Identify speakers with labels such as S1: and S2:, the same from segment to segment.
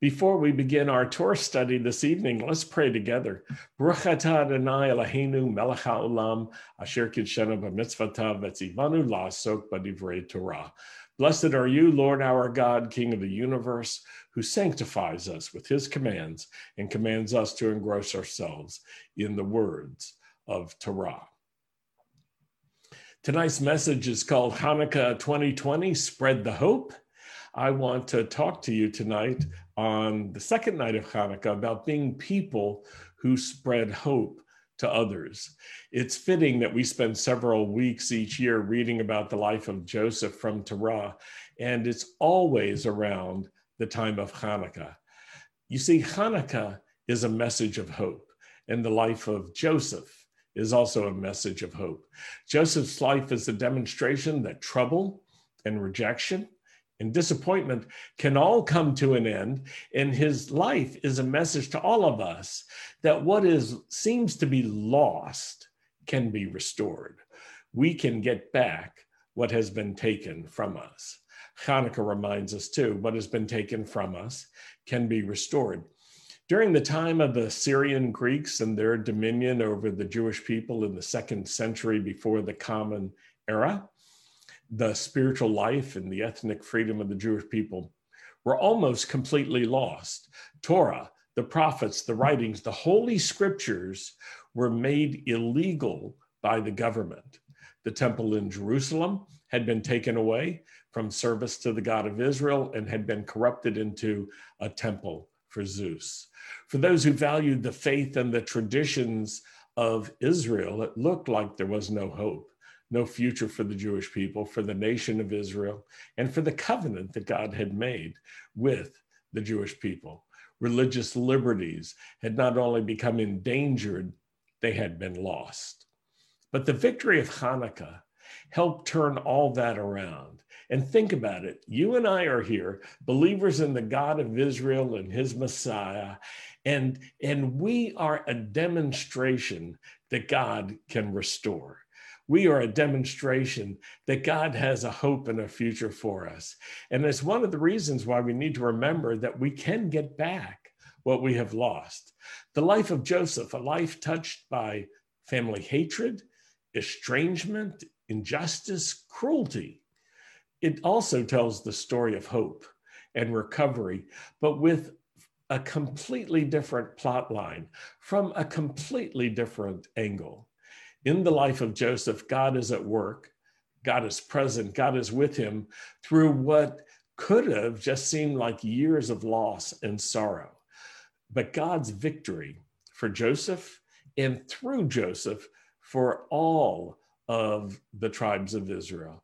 S1: Before we begin our Torah study this evening, let's pray together. Baruch atah Adonai Eloheinu melech haolam asher kidshenu b'mitzvotav v'tzivanu la'asok b'divrei Torah. Blessed are you, Lord our God, King of the universe, who sanctifies us with his commands and commands us to engross ourselves in the words of Torah. Tonight's message is called Hanukkah 2020 Spread the Hope. I want to talk to you tonight on the second night of Hanukkah about being people who spread hope to others. It's fitting that we spend several weeks each year reading about the life of Joseph from Torah, and it's always around the time of Hanukkah. You see, Hanukkah is a message of hope, and the life of Joseph is also a message of hope. Joseph's life is a demonstration that trouble and rejection and disappointment can all come to an end and his life is a message to all of us that what is seems to be lost can be restored. We can get back what has been taken from us. Hanukkah reminds us too what has been taken from us can be restored. During the time of the syrian greeks and their dominion over the jewish people in the second century before the common era the spiritual life and the ethnic freedom of the Jewish people were almost completely lost. Torah, the prophets, the writings, the holy scriptures were made illegal by the government. The temple in Jerusalem had been taken away from service to the God of Israel and had been corrupted into a temple for Zeus. For those who valued the faith and the traditions of Israel, it looked like there was no hope no future for the Jewish people, for the nation of Israel, and for the covenant that God had made with the Jewish people. Religious liberties had not only become endangered, they had been lost. But the victory of Hanukkah helped turn all that around. And think about it you and I are here, believers in the God of Israel and his Messiah, and, and we are a demonstration that God can restore we are a demonstration that God has a hope and a future for us. And it's one of the reasons why we need to remember that we can get back what we have lost. The life of Joseph, a life touched by family hatred, estrangement, injustice, cruelty. It also tells the story of hope and recovery, but with a completely different plot line from a completely different angle in the life of Joseph, God is at work, God is present, God is with him through what could have just seemed like years of loss and sorrow. But God's victory for Joseph and through Joseph for all of the tribes of Israel.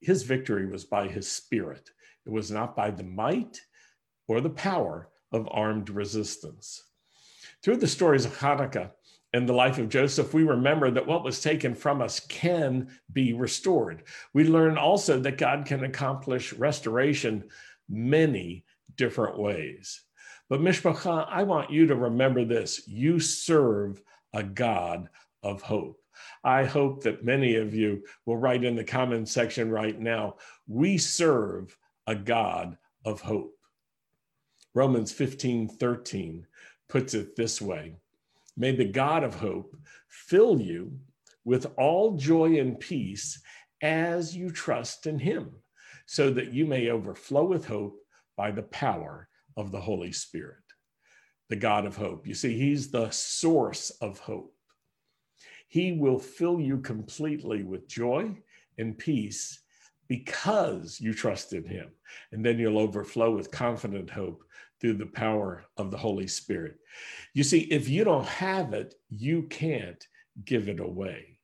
S1: His victory was by his spirit, it was not by the might or the power of armed resistance. Through the stories of Hanukkah, in the life of Joseph, we remember that what was taken from us can be restored. We learn also that God can accomplish restoration many different ways. But Mishpacha, I want you to remember this you serve a God of hope. I hope that many of you will write in the comment section right now we serve a God of hope. Romans 15 13 puts it this way May the God of hope fill you with all joy and peace as you trust in him, so that you may overflow with hope by the power of the Holy Spirit. The God of hope. You see, he's the source of hope. He will fill you completely with joy and peace because you trust in him. And then you'll overflow with confident hope through the power of the Holy Spirit. You see, if you don't have it, you can't give it away.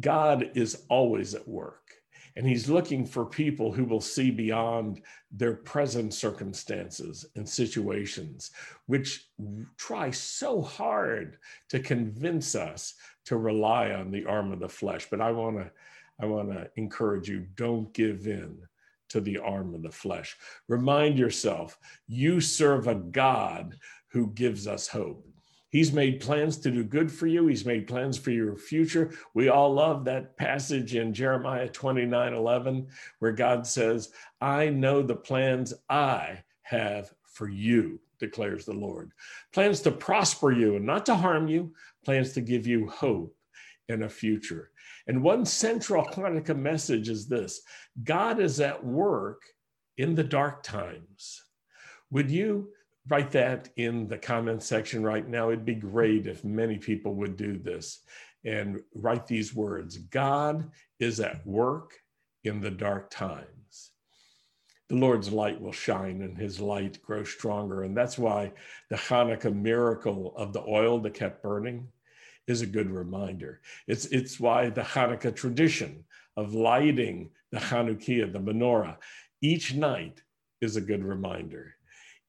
S1: God is always at work, and He's looking for people who will see beyond their present circumstances and situations, which try so hard to convince us to rely on the arm of the flesh. But I want to I want to encourage you don't give in to the arm of the flesh. Remind yourself, you serve a God who gives us hope. He's made plans to do good for you. He's made plans for your future. We all love that passage in Jeremiah 29 11, where God says, I know the plans I have for you, declares the Lord. Plans to prosper you and not to harm you, plans to give you hope in a future. And one central Hanukkah message is this God is at work in the dark times. Would you write that in the comment section right now? It'd be great if many people would do this and write these words God is at work in the dark times. The Lord's light will shine and his light grow stronger. And that's why the Hanukkah miracle of the oil that kept burning is a good reminder. It's, it's why the Hanukkah tradition of lighting the Chanukiah, the menorah, each night is a good reminder.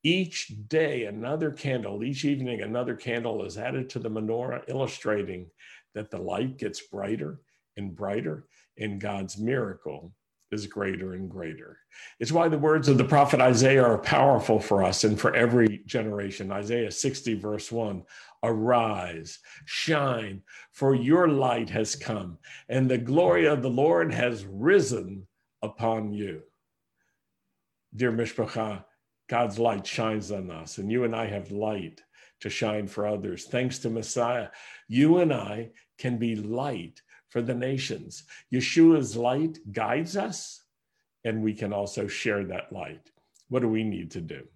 S1: Each day, another candle, each evening, another candle is added to the menorah, illustrating that the light gets brighter and brighter, and God's miracle is greater and greater. It's why the words of the prophet Isaiah are powerful for us and for every generation. Isaiah 60, verse 1 Arise, shine, for your light has come, and the glory of the Lord has risen upon you. Dear Mishpacha, God's light shines on us, and you and I have light to shine for others. Thanks to Messiah, you and I can be light for the nations. Yeshua's light guides us, and we can also share that light. What do we need to do?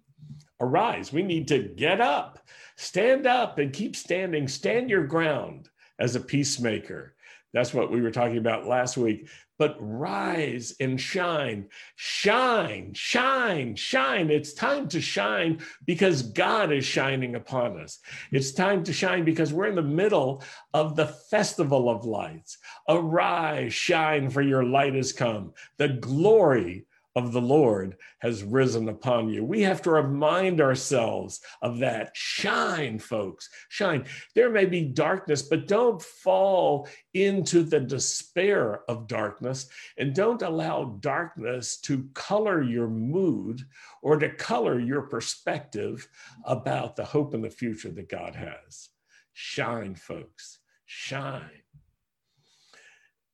S1: Arise. We need to get up, stand up, and keep standing. Stand your ground as a peacemaker. That's what we were talking about last week but rise and shine. Shine, shine, shine. It's time to shine because God is shining upon us. It's time to shine because we're in the middle of the festival of lights. Arise, shine, for your light has come. The glory of the Lord has risen upon you. We have to remind ourselves of that. Shine, folks, shine. There may be darkness, but don't fall into the despair of darkness and don't allow darkness to color your mood or to color your perspective about the hope and the future that God has. Shine, folks, shine.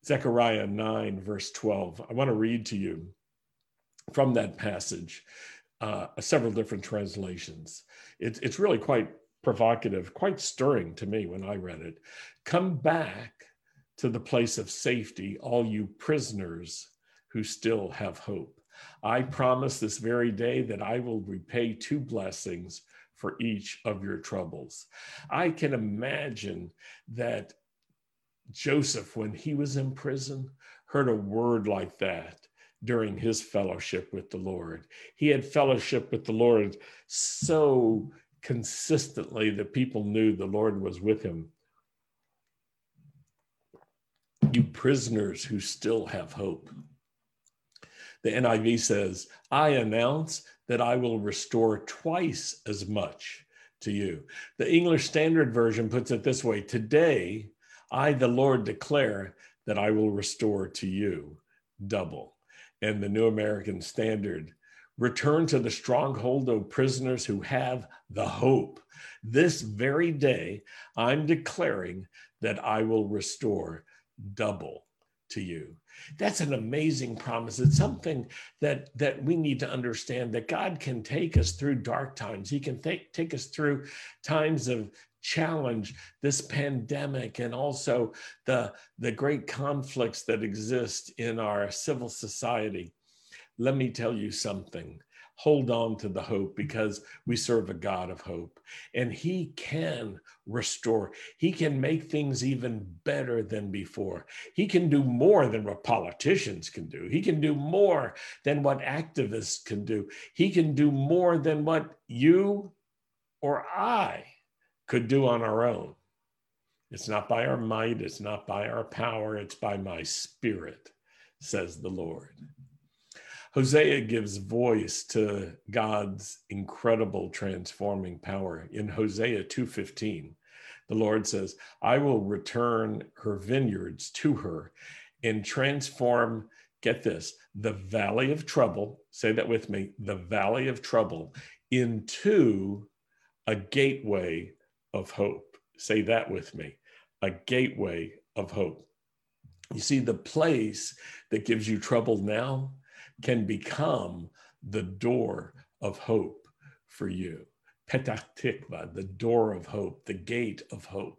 S1: Zechariah 9, verse 12. I want to read to you from that passage, uh, several different translations. It, it's really quite provocative, quite stirring to me when I read it. Come back to the place of safety, all you prisoners who still have hope. I promise this very day that I will repay two blessings for each of your troubles. I can imagine that Joseph, when he was in prison, heard a word like that during his fellowship with the Lord. He had fellowship with the Lord so consistently that people knew the Lord was with him. You prisoners who still have hope. The NIV says, I announce that I will restore twice as much to you. The English Standard Version puts it this way Today, I, the Lord, declare that I will restore to you double and the New American Standard. Return to the stronghold of prisoners who have the hope. This very day, I'm declaring that I will restore double to you. That's an amazing promise. It's something that that we need to understand that God can take us through dark times. He can take, take us through times of challenge this pandemic and also the, the great conflicts that exist in our civil society. Let me tell you something. Hold on to the hope because we serve a God of hope and He can restore. He can make things even better than before. He can do more than what politicians can do. He can do more than what activists can do. He can do more than what you or I could do on our own. It's not by our might, it's not by our power, it's by my spirit, says the Lord. Hosea gives voice to God's incredible transforming power. In Hosea 2:15, the Lord says, "I will return her vineyards to her and transform get this, the valley of trouble, say that with me, the valley of trouble into a gateway of hope. Say that with me a gateway of hope. You see, the place that gives you trouble now can become the door of hope for you. Petach Tikva, the door of hope, the gate of hope.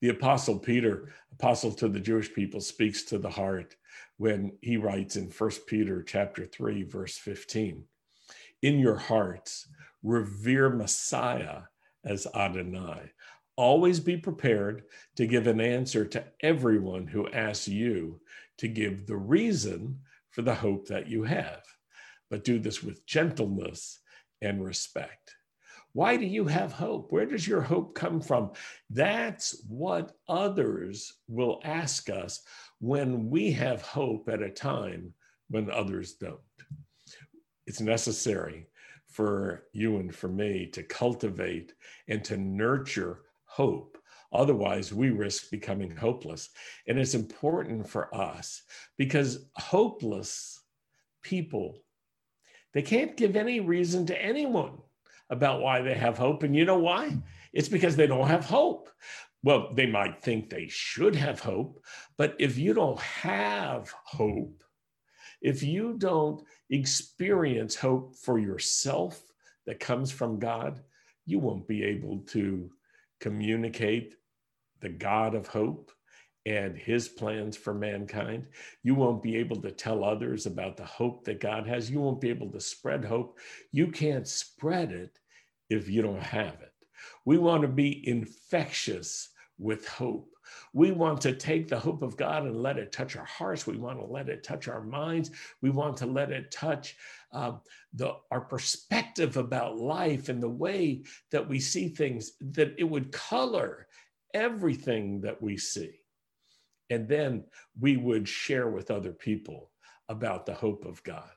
S1: The apostle Peter, apostle to the Jewish people, speaks to the heart when he writes in 1 Peter chapter 3 verse 15, "In your hearts revere Messiah as Adonai. Always be prepared to give an answer to everyone who asks you to give the reason for the hope that you have, but do this with gentleness and respect. Why do you have hope? Where does your hope come from? That's what others will ask us when we have hope at a time when others don't. It's necessary for you and for me to cultivate and to nurture hope. Otherwise, we risk becoming hopeless. And it's important for us because hopeless people, they can't give any reason to anyone about why they have hope. And you know why? It's because they don't have hope. Well, they might think they should have hope, but if you don't have hope, if you don't experience hope for yourself that comes from God, you won't be able to communicate the God of hope and his plans for mankind. You won't be able to tell others about the hope that God has. You won't be able to spread hope. You can't spread it if you don't have it. We want to be infectious with hope. We want to take the hope of God and let it touch our hearts. We want to let it touch our minds. We want to let it touch um, the, our perspective about life and the way that we see things, that it would color everything that we see. And then we would share with other people about the hope of God.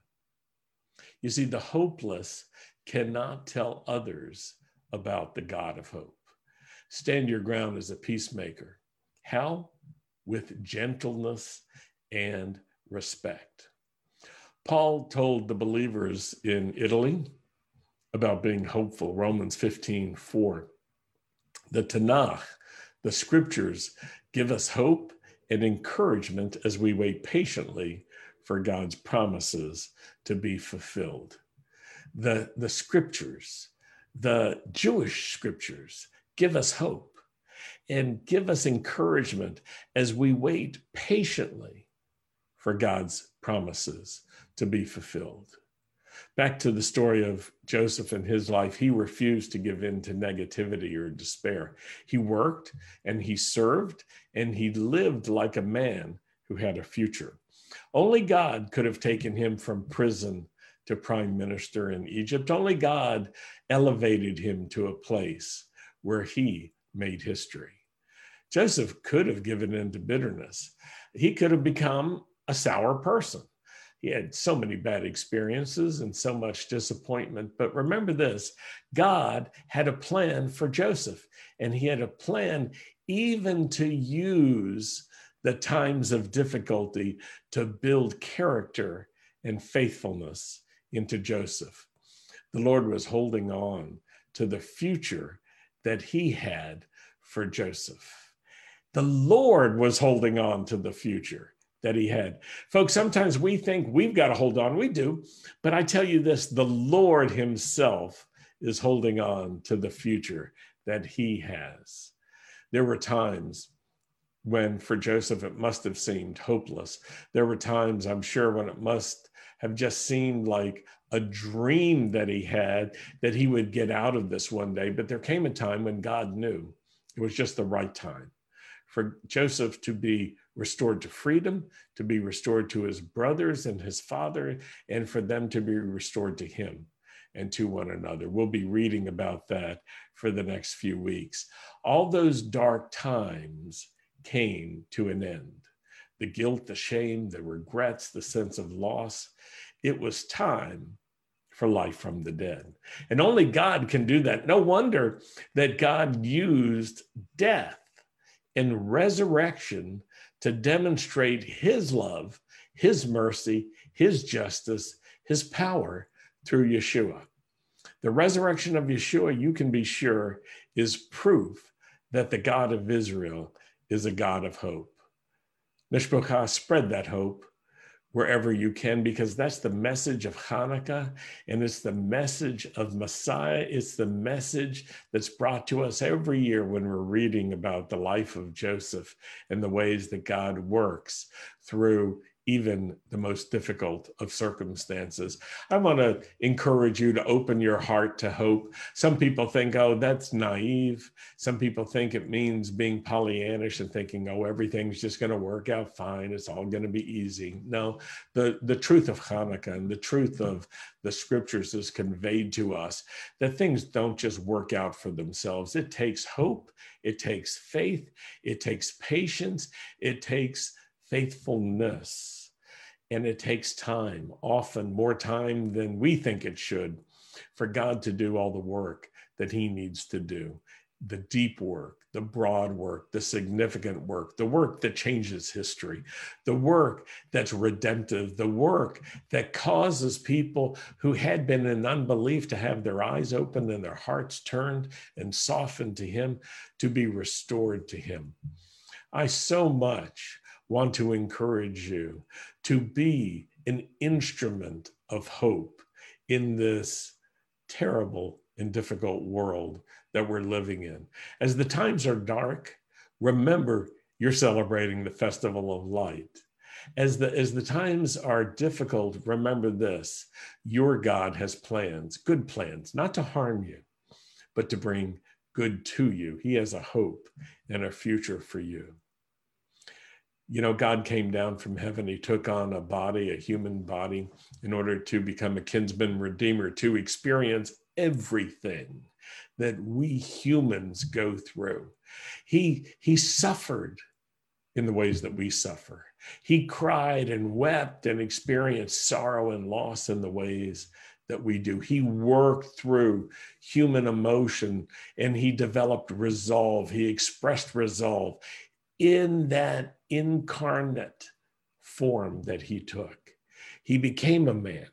S1: You see, the hopeless cannot tell others about the God of hope. Stand your ground as a peacemaker. How? With gentleness and respect. Paul told the believers in Italy about being hopeful, Romans 15 4. The Tanakh, the scriptures, give us hope and encouragement as we wait patiently for God's promises to be fulfilled. The, the scriptures, the Jewish scriptures, give us hope and give us encouragement as we wait patiently for God's promises to be fulfilled. Back to the story of Joseph and his life, he refused to give in to negativity or despair. He worked and he served and he lived like a man who had a future. Only God could have taken him from prison to prime minister in Egypt. Only God elevated him to a place where he made history. Joseph could have given in to bitterness. He could have become a sour person. He had so many bad experiences and so much disappointment. But remember this God had a plan for Joseph, and he had a plan even to use the times of difficulty to build character and faithfulness into Joseph. The Lord was holding on to the future that he had for Joseph. The Lord was holding on to the future that he had. Folks, sometimes we think we've got to hold on. We do. But I tell you this the Lord himself is holding on to the future that he has. There were times when for Joseph it must have seemed hopeless. There were times, I'm sure, when it must have just seemed like a dream that he had that he would get out of this one day. But there came a time when God knew it was just the right time for Joseph to be restored to freedom, to be restored to his brothers and his father, and for them to be restored to him and to one another. We'll be reading about that for the next few weeks. All those dark times came to an end. The guilt, the shame, the regrets, the sense of loss. It was time for life from the dead. And only God can do that. No wonder that God used death and resurrection to demonstrate his love, his mercy, his justice, his power through Yeshua. The resurrection of Yeshua, you can be sure, is proof that the God of Israel is a God of hope. Mishpocha, spread that hope wherever you can, because that's the message of Hanukkah and it's the message of Messiah. It's the message that's brought to us every year when we're reading about the life of Joseph and the ways that God works through even the most difficult of circumstances. I want to encourage you to open your heart to hope. Some people think, oh, that's naive. Some people think it means being Pollyannish and thinking, oh, everything's just going to work out fine. It's all going to be easy. No, the, the truth of Hanukkah and the truth of the scriptures is conveyed to us that things don't just work out for themselves. It takes hope, it takes faith, it takes patience, it takes faithfulness. And it takes time, often more time than we think it should, for God to do all the work that He needs to do the deep work, the broad work, the significant work, the work that changes history, the work that's redemptive, the work that causes people who had been in unbelief to have their eyes opened and their hearts turned and softened to Him, to be restored to Him. I so much want to encourage you to be an instrument of hope in this terrible and difficult world that we're living in. As the times are dark, remember you're celebrating the festival of light. As the, as the times are difficult, remember this your God has plans, good plans, not to harm you, but to bring good to you. He has a hope and a future for you you know, God came down from heaven. He took on a body, a human body, in order to become a kinsman redeemer, to experience everything that we humans go through. He, he suffered in the ways that we suffer. He cried and wept and experienced sorrow and loss in the ways that we do. He worked through human emotion and he developed resolve. He expressed resolve in that incarnate form that he took. He became a man.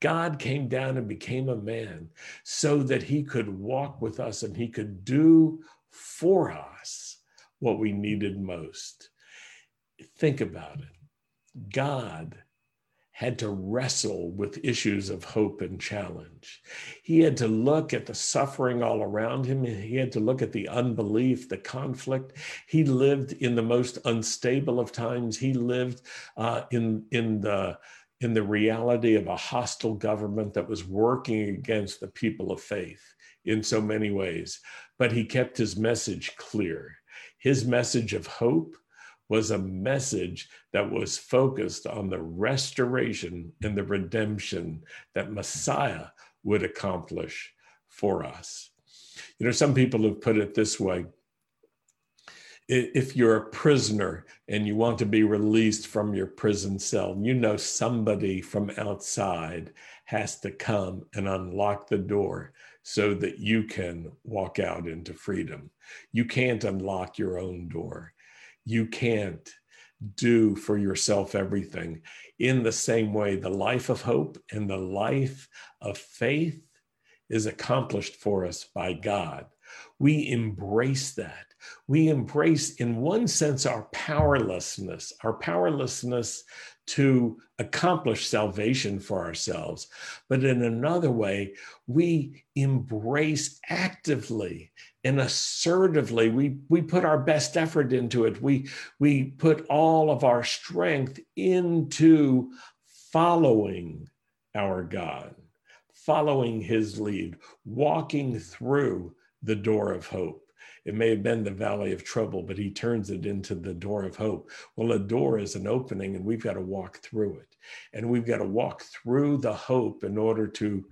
S1: God came down and became a man so that he could walk with us and he could do for us what we needed most. Think about it. God had to wrestle with issues of hope and challenge. He had to look at the suffering all around him. He had to look at the unbelief, the conflict. He lived in the most unstable of times. He lived uh, in, in, the, in the reality of a hostile government that was working against the people of faith in so many ways. But he kept his message clear. His message of hope was a message that was focused on the restoration and the redemption that Messiah would accomplish for us. You know, some people have put it this way if you're a prisoner and you want to be released from your prison cell, you know somebody from outside has to come and unlock the door so that you can walk out into freedom. You can't unlock your own door you can't do for yourself everything. In the same way, the life of hope and the life of faith is accomplished for us by God. We embrace that. We embrace, in one sense, our powerlessness, our powerlessness to accomplish salvation for ourselves. But in another way, we embrace actively and assertively we we put our best effort into it we we put all of our strength into following our god following his lead walking through the door of hope it may have been the valley of trouble but he turns it into the door of hope. Well a door is an opening and we've got to walk through it. And we've got to walk through the hope in order to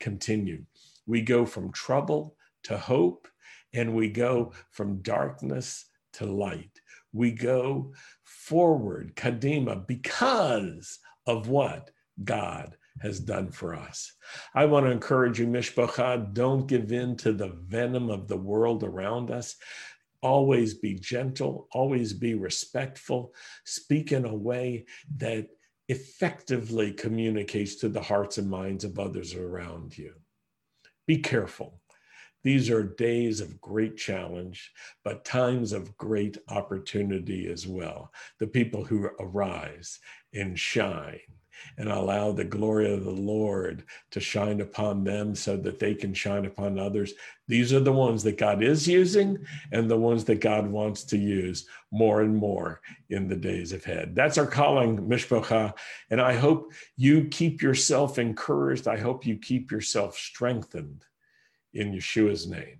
S1: continue. We go from trouble to hope and we go from darkness to light. We go forward, Kadima, because of what God has done for us. I want to encourage you, Mishpacha, don't give in to the venom of the world around us. Always be gentle, always be respectful, speak in a way that effectively communicates to the hearts and minds of others around you. Be careful these are days of great challenge, but times of great opportunity as well. The people who arise and shine and allow the glory of the Lord to shine upon them so that they can shine upon others. These are the ones that God is using and the ones that God wants to use more and more in the days ahead. That's our calling, Mishpocha. And I hope you keep yourself encouraged. I hope you keep yourself strengthened in Yeshua's name.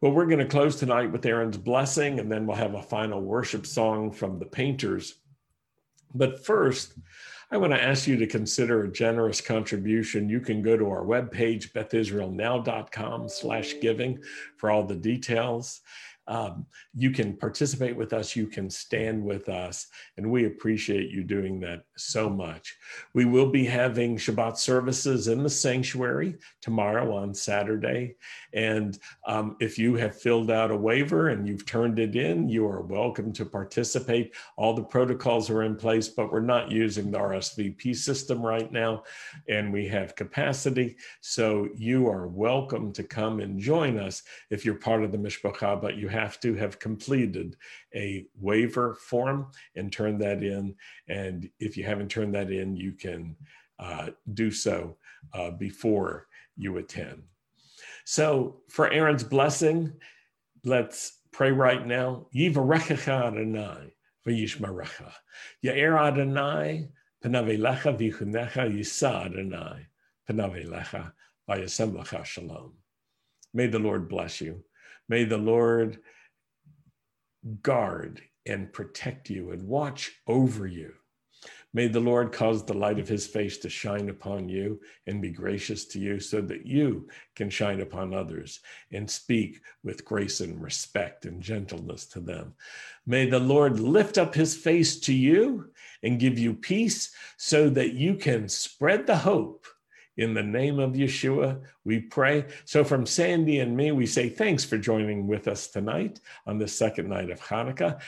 S1: Well, we're going to close tonight with Aaron's blessing, and then we'll have a final worship song from the painters. But first, I want to ask you to consider a generous contribution. You can go to our webpage, bethisraelnow.com slash giving for all the details. Um, you can participate with us, you can stand with us, and we appreciate you doing that so much. We will be having Shabbat services in the sanctuary tomorrow on Saturday. And um, if you have filled out a waiver and you've turned it in, you are welcome to participate. All the protocols are in place, but we're not using the RSVP system right now, and we have capacity. So you are welcome to come and join us if you're part of the Mishpacha, but you have to have completed a waiver form and turn that in. And if you haven't turned that in, you can uh, do so uh, before you attend. So for Aaron's blessing, let's pray right now. Yivarechecha Adonai v'yishmarecha. Ya'er Adonai panavelecha v'chunecha yisa Adonai panavelecha v'yasem shalom. May the Lord bless you. May the Lord guard and protect you and watch over you. May the Lord cause the light of his face to shine upon you and be gracious to you so that you can shine upon others and speak with grace and respect and gentleness to them. May the Lord lift up his face to you and give you peace so that you can spread the hope in the name of Yeshua, we pray. So, from Sandy and me, we say thanks for joining with us tonight on the second night of Hanukkah.